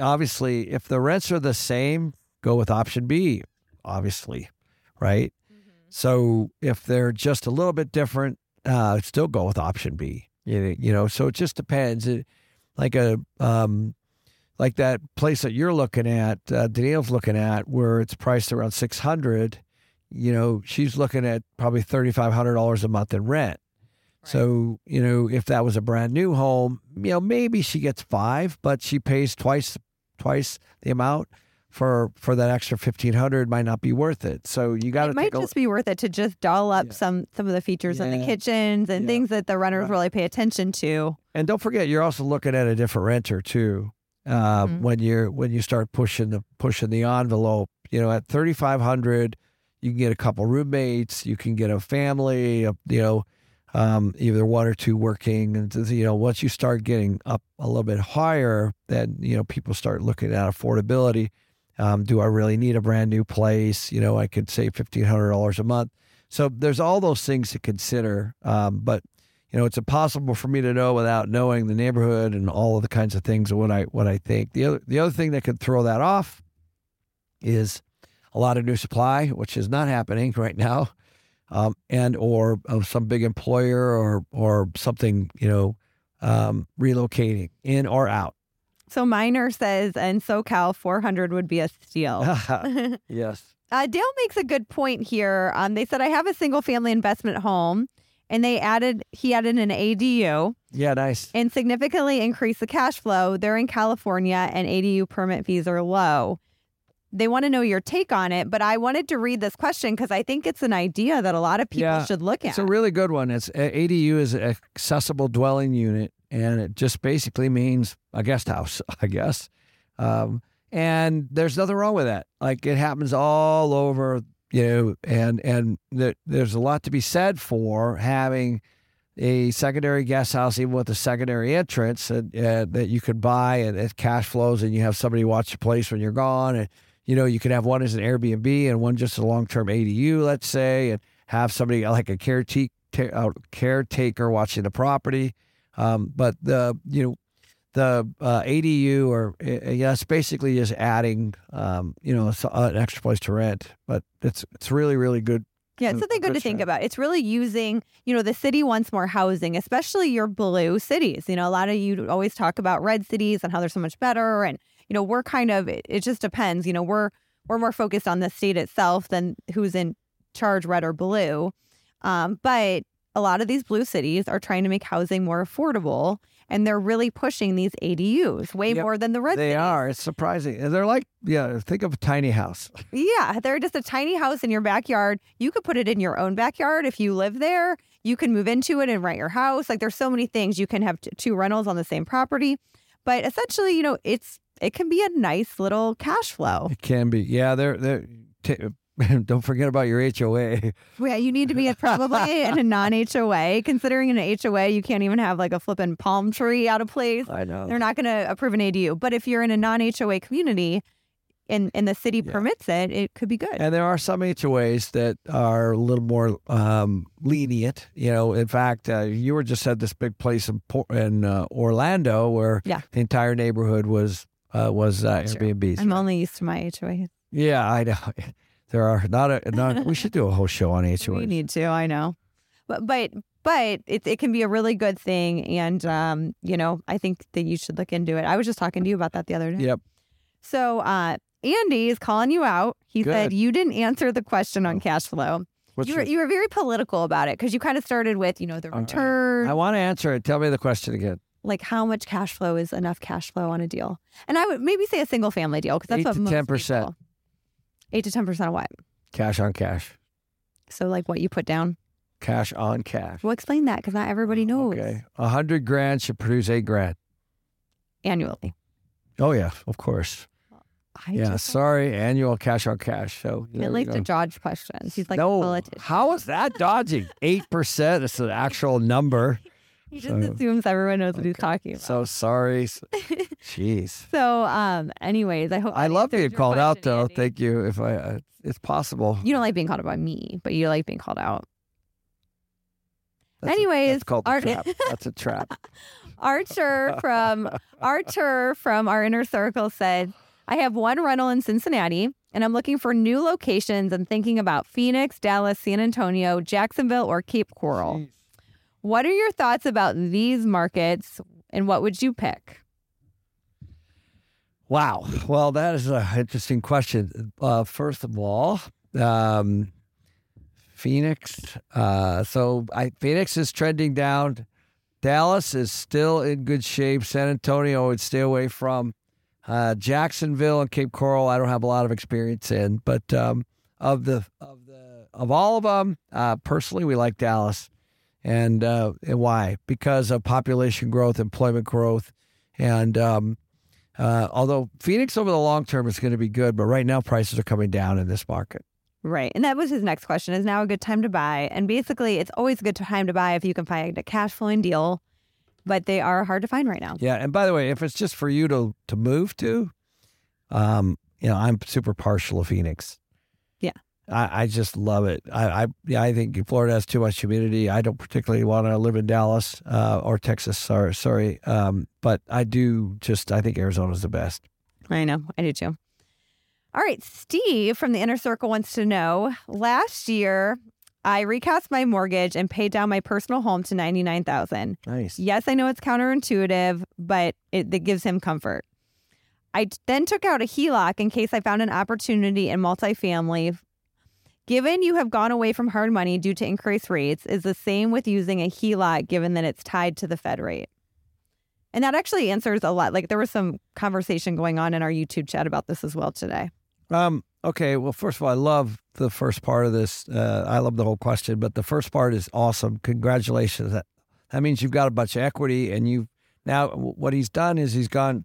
obviously, if the rents are the same, go with option B. Obviously, right? So if they're just a little bit different, uh, still go with option B. You, you know, so it just depends. It, like a um, like that place that you're looking at, uh, Danielle's looking at, where it's priced around six hundred. You know, she's looking at probably thirty five hundred dollars a month in rent. So you know, if that was a brand new home, you know, maybe she gets five, but she pays twice twice the amount for for that extra fifteen hundred. Might not be worth it. So you got to It might take a just be worth it to just doll up some some of the features in the kitchens and things that the renters really pay attention to. And don't forget, you're also looking at a different renter too. Uh, When you're when you start pushing the pushing the envelope, you know, at thirty five hundred, you can get a couple roommates, you can get a family, a, you know, um, either one or two working, and you know, once you start getting up a little bit higher, then you know people start looking at affordability. Um, do I really need a brand new place? You know, I could save fifteen hundred dollars a month. So there's all those things to consider. Um, but you know, it's impossible for me to know without knowing the neighborhood and all of the kinds of things what I what I think. The other the other thing that could throw that off is a lot of new supply, which is not happening right now, um, and or of some big employer or or something you know um, relocating in or out. So Miner says in SoCal, 400 would be a steal. yes. Uh, Dale makes a good point here. Um, they said I have a single family investment home, and they added he added an ADU Yeah. Nice. and significantly increased the cash flow. They're in California, and ADU permit fees are low. They want to know your take on it, but I wanted to read this question because I think it's an idea that a lot of people Yeah, should look at. It's a really good one. It's ADU is an accessible dwelling unit, and it just basically means a guest house, I guess. Um, and there's nothing wrong with that. Like it happens all over, you know, and and there, there's a lot to be said for having a secondary guest house, even with a secondary entrance, and, that you could buy and it cash flows, and you have somebody watch the place when you're gone, and you know you could have one as an Airbnb and one just a long term ADU, let's say, and have somebody like a caretaker uh, caretaker watching the property. Um, but the you know the uh, ADU or uh, yeah, it's basically just adding um, you know an extra place to rent. But it's it's really really good. Yeah, it's something good to think about. It's really using, you know, the city wants more housing, especially your blue cities. You know, a lot of you always talk about red cities and how they're so much better. And, you know, we're kind of, it, it just depends. You know, we're, we're more focused on the state itself than who's in charge red or blue. Um, but a lot of these blue cities are trying to make housing more affordable and they're really pushing these ADUs way Yep, more than the red cities. They cities. are. It's surprising. And They're like, yeah, think of a tiny house. Yeah, they're just a tiny house in your backyard. You could put it in your own backyard if you live there. You can move into it and rent your house. Like there's so many things you can have t- two rentals on the same property. But essentially, you know, it's it can be a nice little cash flow. It can be. Yeah, they're they're. T- don't forget about your HOA. Yeah, you need to be at probably in a non HOA. Considering in an HOA, you can't even have like a flipping palm tree out of place. I know. They're not going to approve an ADU. But if you're in a non HOA community and, and the city permits it, it could be good. And there are some HOAs that are a little more um, lenient. You know, in fact, uh, you were just at this big place in in uh, Orlando where Yeah. the entire neighborhood was uh, was uh, Airbnbs. I'm only used to my HOA. Yeah, I know. There are not a not. we should do a whole show on HOAs. We need to, I know. But but but it it can be a really good thing and um, you know, I think that you should look into it. I was just talking to you about that the other day. Yep. So uh Andy is calling you out. He said you didn't answer the question on cash flow. What's you were your- you were very political about it because you kind of started with, you know, the All right. return, I want to answer it. Tell me the question again. like how much cash flow is enough cash flow on a deal. And I would maybe say a single family deal because that's Eight what to 10%. people- Eight to ten percent of what? Cash on cash. So like what you put down. Cash on cash. Well, explain that because not everybody oh, knows Okay. A hundred grand should produce eight grand. annually. Oh yeah, of course. I yeah, just sorry, annual cash on cash. So likes you to dodge questions. He's like no, how is that dodging? Eight percent. It's an actual number. He just So- assumes everyone knows what he's talking about. So sorry. Jeez. So, um, anyways, I hope I love being called out, though. Andy. Thank you. If I, uh, it's possible. You don't like being called out by me, but you like being called out. That's a- Anyways, that's called a Art- trap. That's a trap. Archer from Archer from our inner circle said, "I have one rental in Cincinnati, and I'm looking for new locations. and thinking about Phoenix, Dallas, San Antonio, Jacksonville, or Cape Coral. What are your thoughts about these markets, and what would you pick?" Wow. Well, that is an interesting question. Uh, first of all, um, Phoenix. Uh, so I, Phoenix is trending down. Dallas is still in good shape. San Antonio would stay away from. Uh, Jacksonville and Cape Coral, I don't have a lot of experience in, but um, of the of the of all of them, uh, personally, we like Dallas, and uh, and why? Because of population growth, employment growth, and um, uh, although Phoenix over the long term is going to be good, but right now prices are coming down in this market. Right. And that was his next question is now a good time to buy? And basically, it's always a good time to buy if you can find a cash flowing deal, but they are hard to find right now. Yeah, and by the way, if it's just for you to to move to, um, you know, I'm super partial to Phoenix. I, I just love it. I I, I think Florida has too much humidity. I don't particularly want to live in Dallas uh, or Texas. Sorry, sorry, um, but I do just. I think Arizona's the best. I know. I do too. All right. Steve from the inner circle wants to know last year, I recast my mortgage and paid down my personal home to 99000 Nice. Yes, I know it's counterintuitive, but it, it gives him comfort. I then took out a HELOC in case I found an opportunity in multifamily. Given you have gone away from hard money due to increased rates, is the same with using a HELOC given that it's tied to the Fed rate. And that actually answers a lot. Like there was some conversation going on in our YouTube chat about this as well today. Um, okay. Well, first of all, I love the first part of this. Uh, I love the whole question, but the first part is awesome. Congratulations. That that means you've got a bunch of equity, and you've now what he's done is he's gone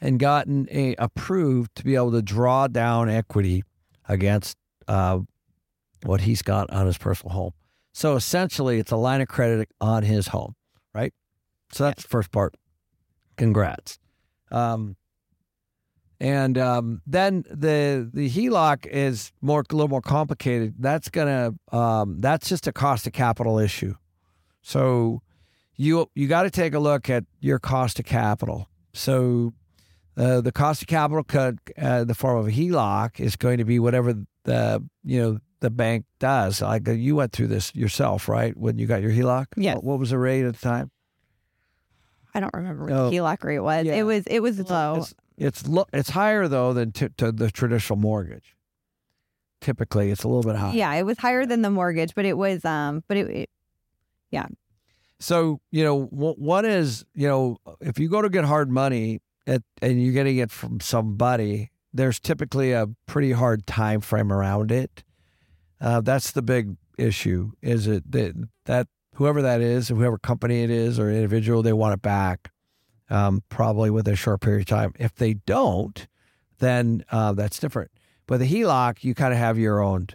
and gotten a approved to be able to draw down equity against uh, what he's got on his personal home. So essentially, it's a line of credit on his home, right? So that's the first part. Congrats. Um, and um, then the the HELOC is more a little more complicated. That's gonna um, that's just a cost of capital issue. So you you got to take a look at your cost of capital. So uh, the cost of capital cut uh, the form of a HELOC is going to be whatever the you know the bank does. Like uh, you went through this yourself, right? When you got your HELOC, Yes. What, what was the rate at the time? I don't remember what Oh, the HELOC rate was. yeah. It was it was low. It's it's lo- it's higher though than to, to the traditional mortgage. typically it's a little bit higher. Yeah, it was higher than the mortgage, but it was um, but it, it yeah. So you know wh- what is you know if you go to get hard money at, and you're getting it from somebody, there's typically a pretty hard time frame around it. Uh, that's the big issue. Is it that that whoever that is, whoever company it is or individual, they want it back, um, probably within a short period of time. If they don't, then uh, that's different. But the HELOC, you kind of have your own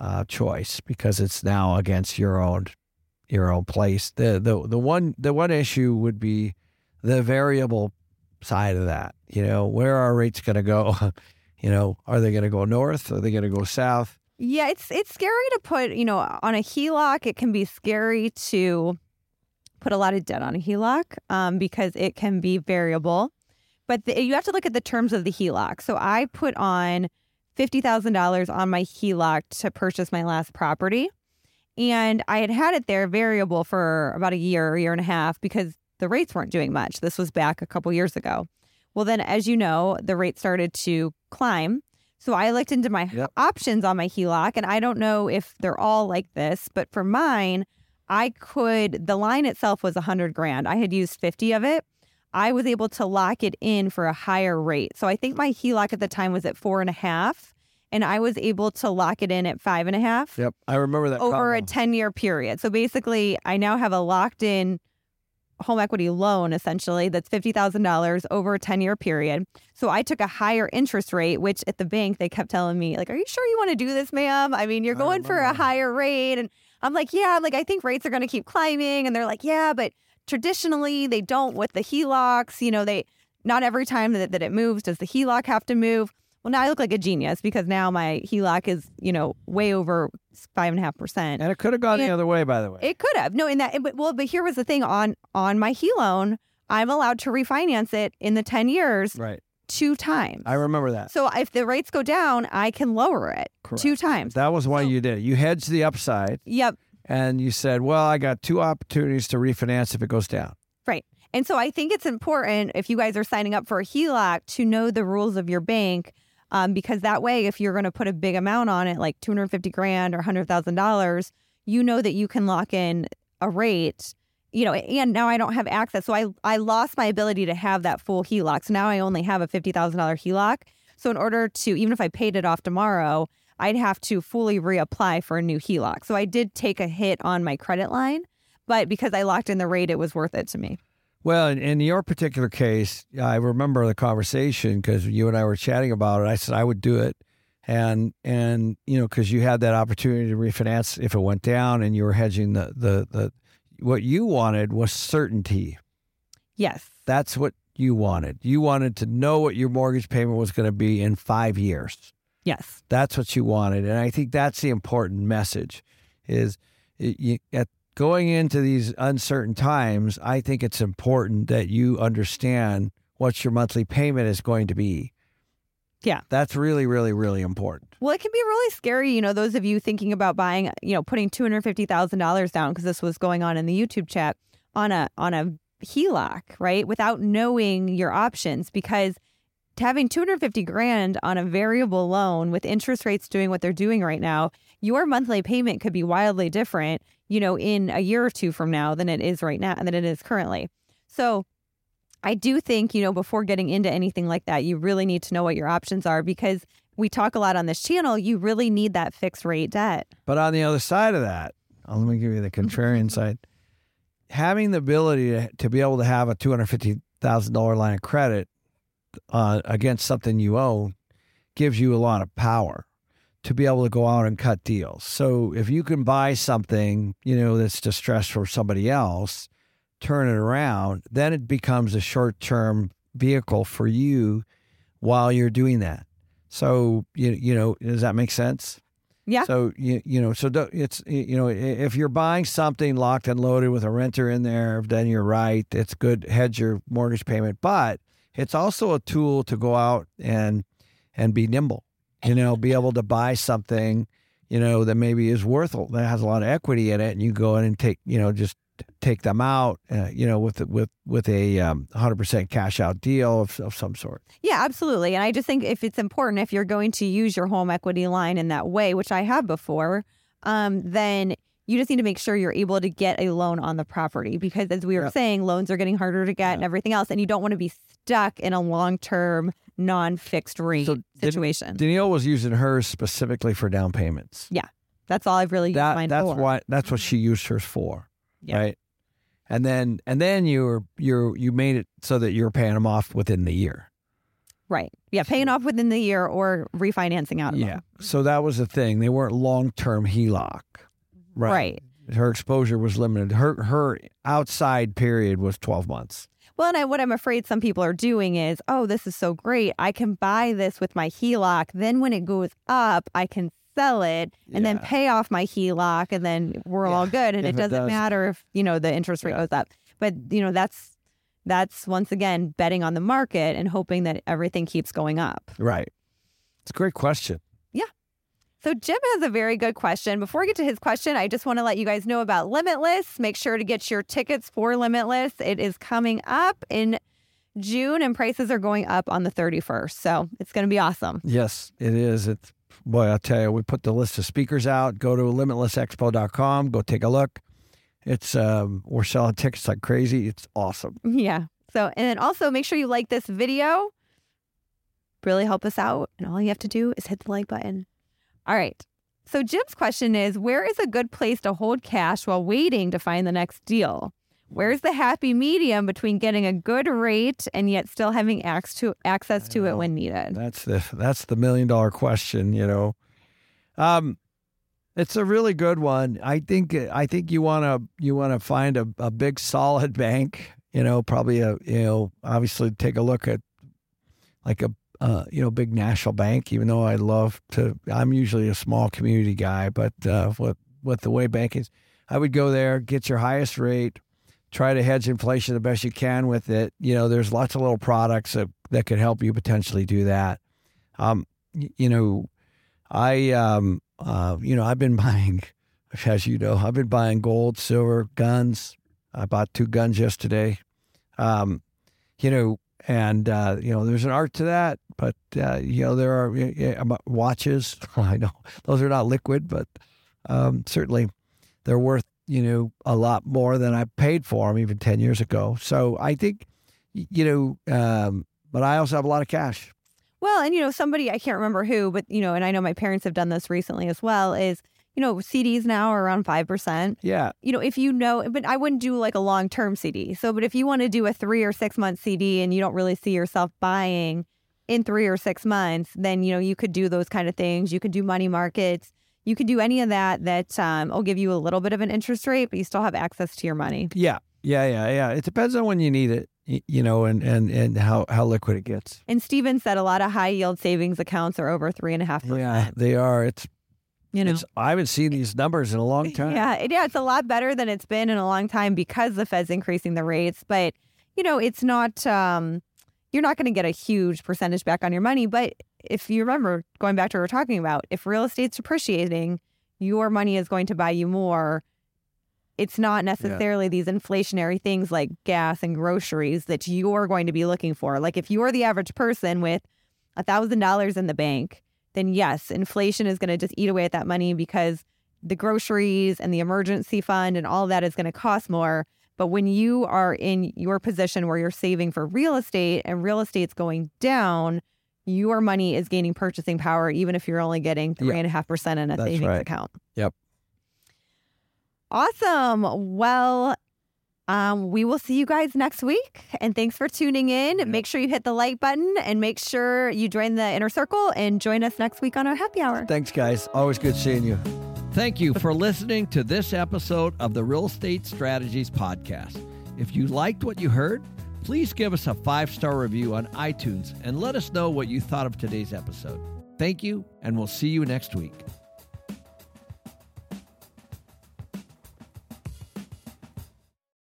uh, choice because it's now against your own your own place. The the the one the one issue would be the variable side of that. You know, where are rates going to go? you know, are they going to go north? Are they going to go south? Yeah, it's it's scary to put, you know, on a HELOC. It can be scary to put a lot of debt on a HELOC um, because it can be variable. But the, you have to look at the terms of the HELOC. So I put on fifty thousand dollars on my HELOC to purchase my last property, and I had had it there variable for about a year, a year and a half because the rates weren't doing much. This was back a couple years ago. Well, then, as you know, the rate started to climb. So I looked into my Yep. options on my HELOC, and I don't know if they're all like this, but for mine, I could, the line itself was 100 grand. I had used 50 of it. I was able to lock it in for a higher rate. So I think my HELOC at the time was at four and a half, and I was able to lock it in at five and a half Yep, I remember that. over a 10 year period. So basically, I now have a locked in home equity loan essentially that's $50,000 over a 10 year period. So I took a higher interest rate, which at the bank they kept telling me, like, are you sure you want to do this, ma'am? I mean, you're going for a higher rate. And I'm like, yeah, I'm like, I think rates are going to keep climbing. And they're like, yeah, but traditionally they don't with the HELOCs. You know, they, not every time that, that it moves does the HELOC have to move. Well, now I look like a genius because now my HELOC is, you know, way over five and a half percent. and it could have gone the other way, by the way. It could have. No, in that but well, but here was the thing on on my HE loan, I'm allowed to refinance it in the 10 years right. two times. I remember that. So if the rates go down, I can lower it two times. That was why you did it. You hedged the upside, Yep. and you said, "Well, I got two opportunities to refinance if it goes down." Right. And so I think it's important if you guys are signing up for a HELOC to know the rules of your bank. Um, because that way, if you're going to put a big amount on it, like 250 grand or $100,000, you know that you can lock in a rate, you know, and now I don't have access. So I, I lost my ability to have that full HELOC. So now I only have a $50,000 HELOC. So in order to, even if I paid it off tomorrow, I'd have to fully reapply for a new HELOC. So I did take a hit on my credit line, but because I locked in the rate, it was worth it to me. Well, in, in your particular case, I remember the conversation because you and I were chatting about it. I said I would do it, and and you know because you had that opportunity to refinance if it went down, and you were hedging the the the what you wanted was certainty. Yes. That's what you wanted. You wanted to know what your mortgage payment was going to be in five years. Yes. That's what you wanted, and I think that's the important message. Is you, at going into these uncertain times, I think it's important that you understand what your monthly payment is going to be. Yeah. That's really, really, really important. Well, it can be really scary, you know, those of you thinking about buying, you know, putting two hundred fifty thousand dollars down because this was going on in the YouTube chat on a on a HELOC, right? Without knowing your options, because having two hundred fifty grand on a variable loan with interest rates doing what they're doing right now, your monthly payment could be wildly different, you know, in a year or two from now than it is right now than it is currently. So I do think, you know, before getting into anything like that, you really need to know what your options are because we talk a lot on this channel. You really need that fixed rate debt. But on the other side of that, uh, let me give you the contrarian side. Having the ability to, to be able to have a two hundred fifty thousand dollar line of credit uh, against something you own gives you a lot of power to be able to go out and cut deals. So if you can buy something, you know, that's distressed for somebody else, turn it around, then it becomes a short term vehicle for you while you're doing that. So you you know, does that make sense? Yeah. So you you know, so don't- it's you know, if you're buying something locked and loaded with a renter in there, then you're right. It's good hedge your mortgage payment, but it's also a tool to go out and and be nimble. You know, be able to buy something, you know, that maybe is worth that has a lot of equity in it, and you go in and take, you know, just take them out, uh, you know, with with with a um, 100% cash out deal of, of some sort. Yeah, absolutely. And I just think if it's important, if you're going to use your home equity line in that way, which I have before, um, then you just need to make sure you're able to get a loan on the property because, as we were saying, loans are getting harder to get and everything else, and you don't want to be stuck in a long term, non fixed rate So situation. Danielle was using hers specifically for down payments. yeah, that's all I've really used That mine that's for. why that's what she used hers for, Yeah. right? And then and then you're you're you made it so that you're paying them off within the year. Right. Yeah, paying off within the year or refinancing out of Yeah. them. So that was the thing. They weren't long term HELOC. Right. Right. Her exposure was limited. Her her outside period was twelve months. Well, and I, what I'm afraid some people are doing is, oh, this is so great. I can buy this with my HELOC. Then when it goes up, I can sell it and then pay off my HELOC, and then we're all good. And if it it doesn't does. matter if you know the interest rate goes up. But you know that's that's once again betting on the market and hoping that everything keeps going up. Right. It's a great question. So Jim has a very good question. Before we get to his question, I just want to let you guys know about Limitless. Make sure to get your tickets for Limitless. It is coming up in June and prices are going up on the 31st. So it's going to be awesome. Yes, it is. It's boy, I'll tell you, we put the list of speakers out. Go to limitlessexpo.com, go take a look. It's um we're selling tickets like crazy. It's awesome. Yeah. So, and then also make sure you like this video. Really help us out. And all you have to do is hit the like button. All right. So, Jim's question is Where is a good place to hold cash while waiting to find the next deal? Where's the happy medium between getting a good rate and yet still having access to, access to it when needed? That's the that's the million dollar question, you know. Um it's a really good one. I think I think you want to you want to find a, a big solid bank, you know, probably a you know, obviously take a look at like a uh, you know, big national bank, even though I love to I'm usually a small community guy, but uh with with the way banking is, I would go there, get your highest rate, try to hedge inflation the best you can with it. You know, there's lots of little products that, that could help you potentially do that. Um, you know, I, um, uh, you know, I've been buying, as you know, I've been buying gold, silver, guns. I bought two guns yesterday. Um, you know, and uh, you know, there's an art to that, but uh, you know, there are yeah, yeah, watches. I know those are not liquid, but um, certainly they're worth you know a lot more than I paid for them even ten years ago. So I think you know, um, but I also have a lot of cash. Well, and you know, somebody I can't remember who, but you know, and I know my parents have done this recently as well. Is you know, CDs now are around five percent. Yeah, You know, if you know, but I wouldn't do like a long term CD. So, but if you want to do a three or six month CD and you don't really see yourself buying in three or six months, then you know you could do those kind of things. You could do money markets. You could do any of that that um, will give you a little bit of an interest rate, but you still have access to your money. yeah, yeah, yeah, yeah. It depends on when you need it, you know, and and and how how liquid it gets. And Steven said a lot of high yield savings accounts are over three and a half Yeah, they are. It's You know, it's, I haven't seen these numbers in a long time. Yeah, it- yeah, it's a lot better than it's been in a long time because the Fed's increasing the rates. But you know, it's not. Um, you're not going to get a huge percentage back on your money. But if you remember, going back to what we we're talking about, if real estate's appreciating, your money is going to buy you more. It's not necessarily these inflationary things like gas and groceries that you're going to be looking for. Like if you're the average person with a thousand dollars in the bank, then yes, inflation is going to just eat away at that money because the groceries and the emergency fund and all that is going to cost more. But when you are in your position where you're saving for real estate and real estate's going down, your money is gaining purchasing power, even if you're only getting three and a half percent in a That's savings right. account. Yep. Awesome. Well, um, we will see you guys next week. And thanks for tuning in. Make sure you hit the like button and make sure you join the inner circle and join us next week on our happy hour. Thanks, guys. Always good seeing you. Thank you for listening to this episode of the Real Estate Strategies Podcast. If you liked what you heard, please give us a five star review on iTunes and let us know what you thought of today's episode. Thank you, and we'll see you next week.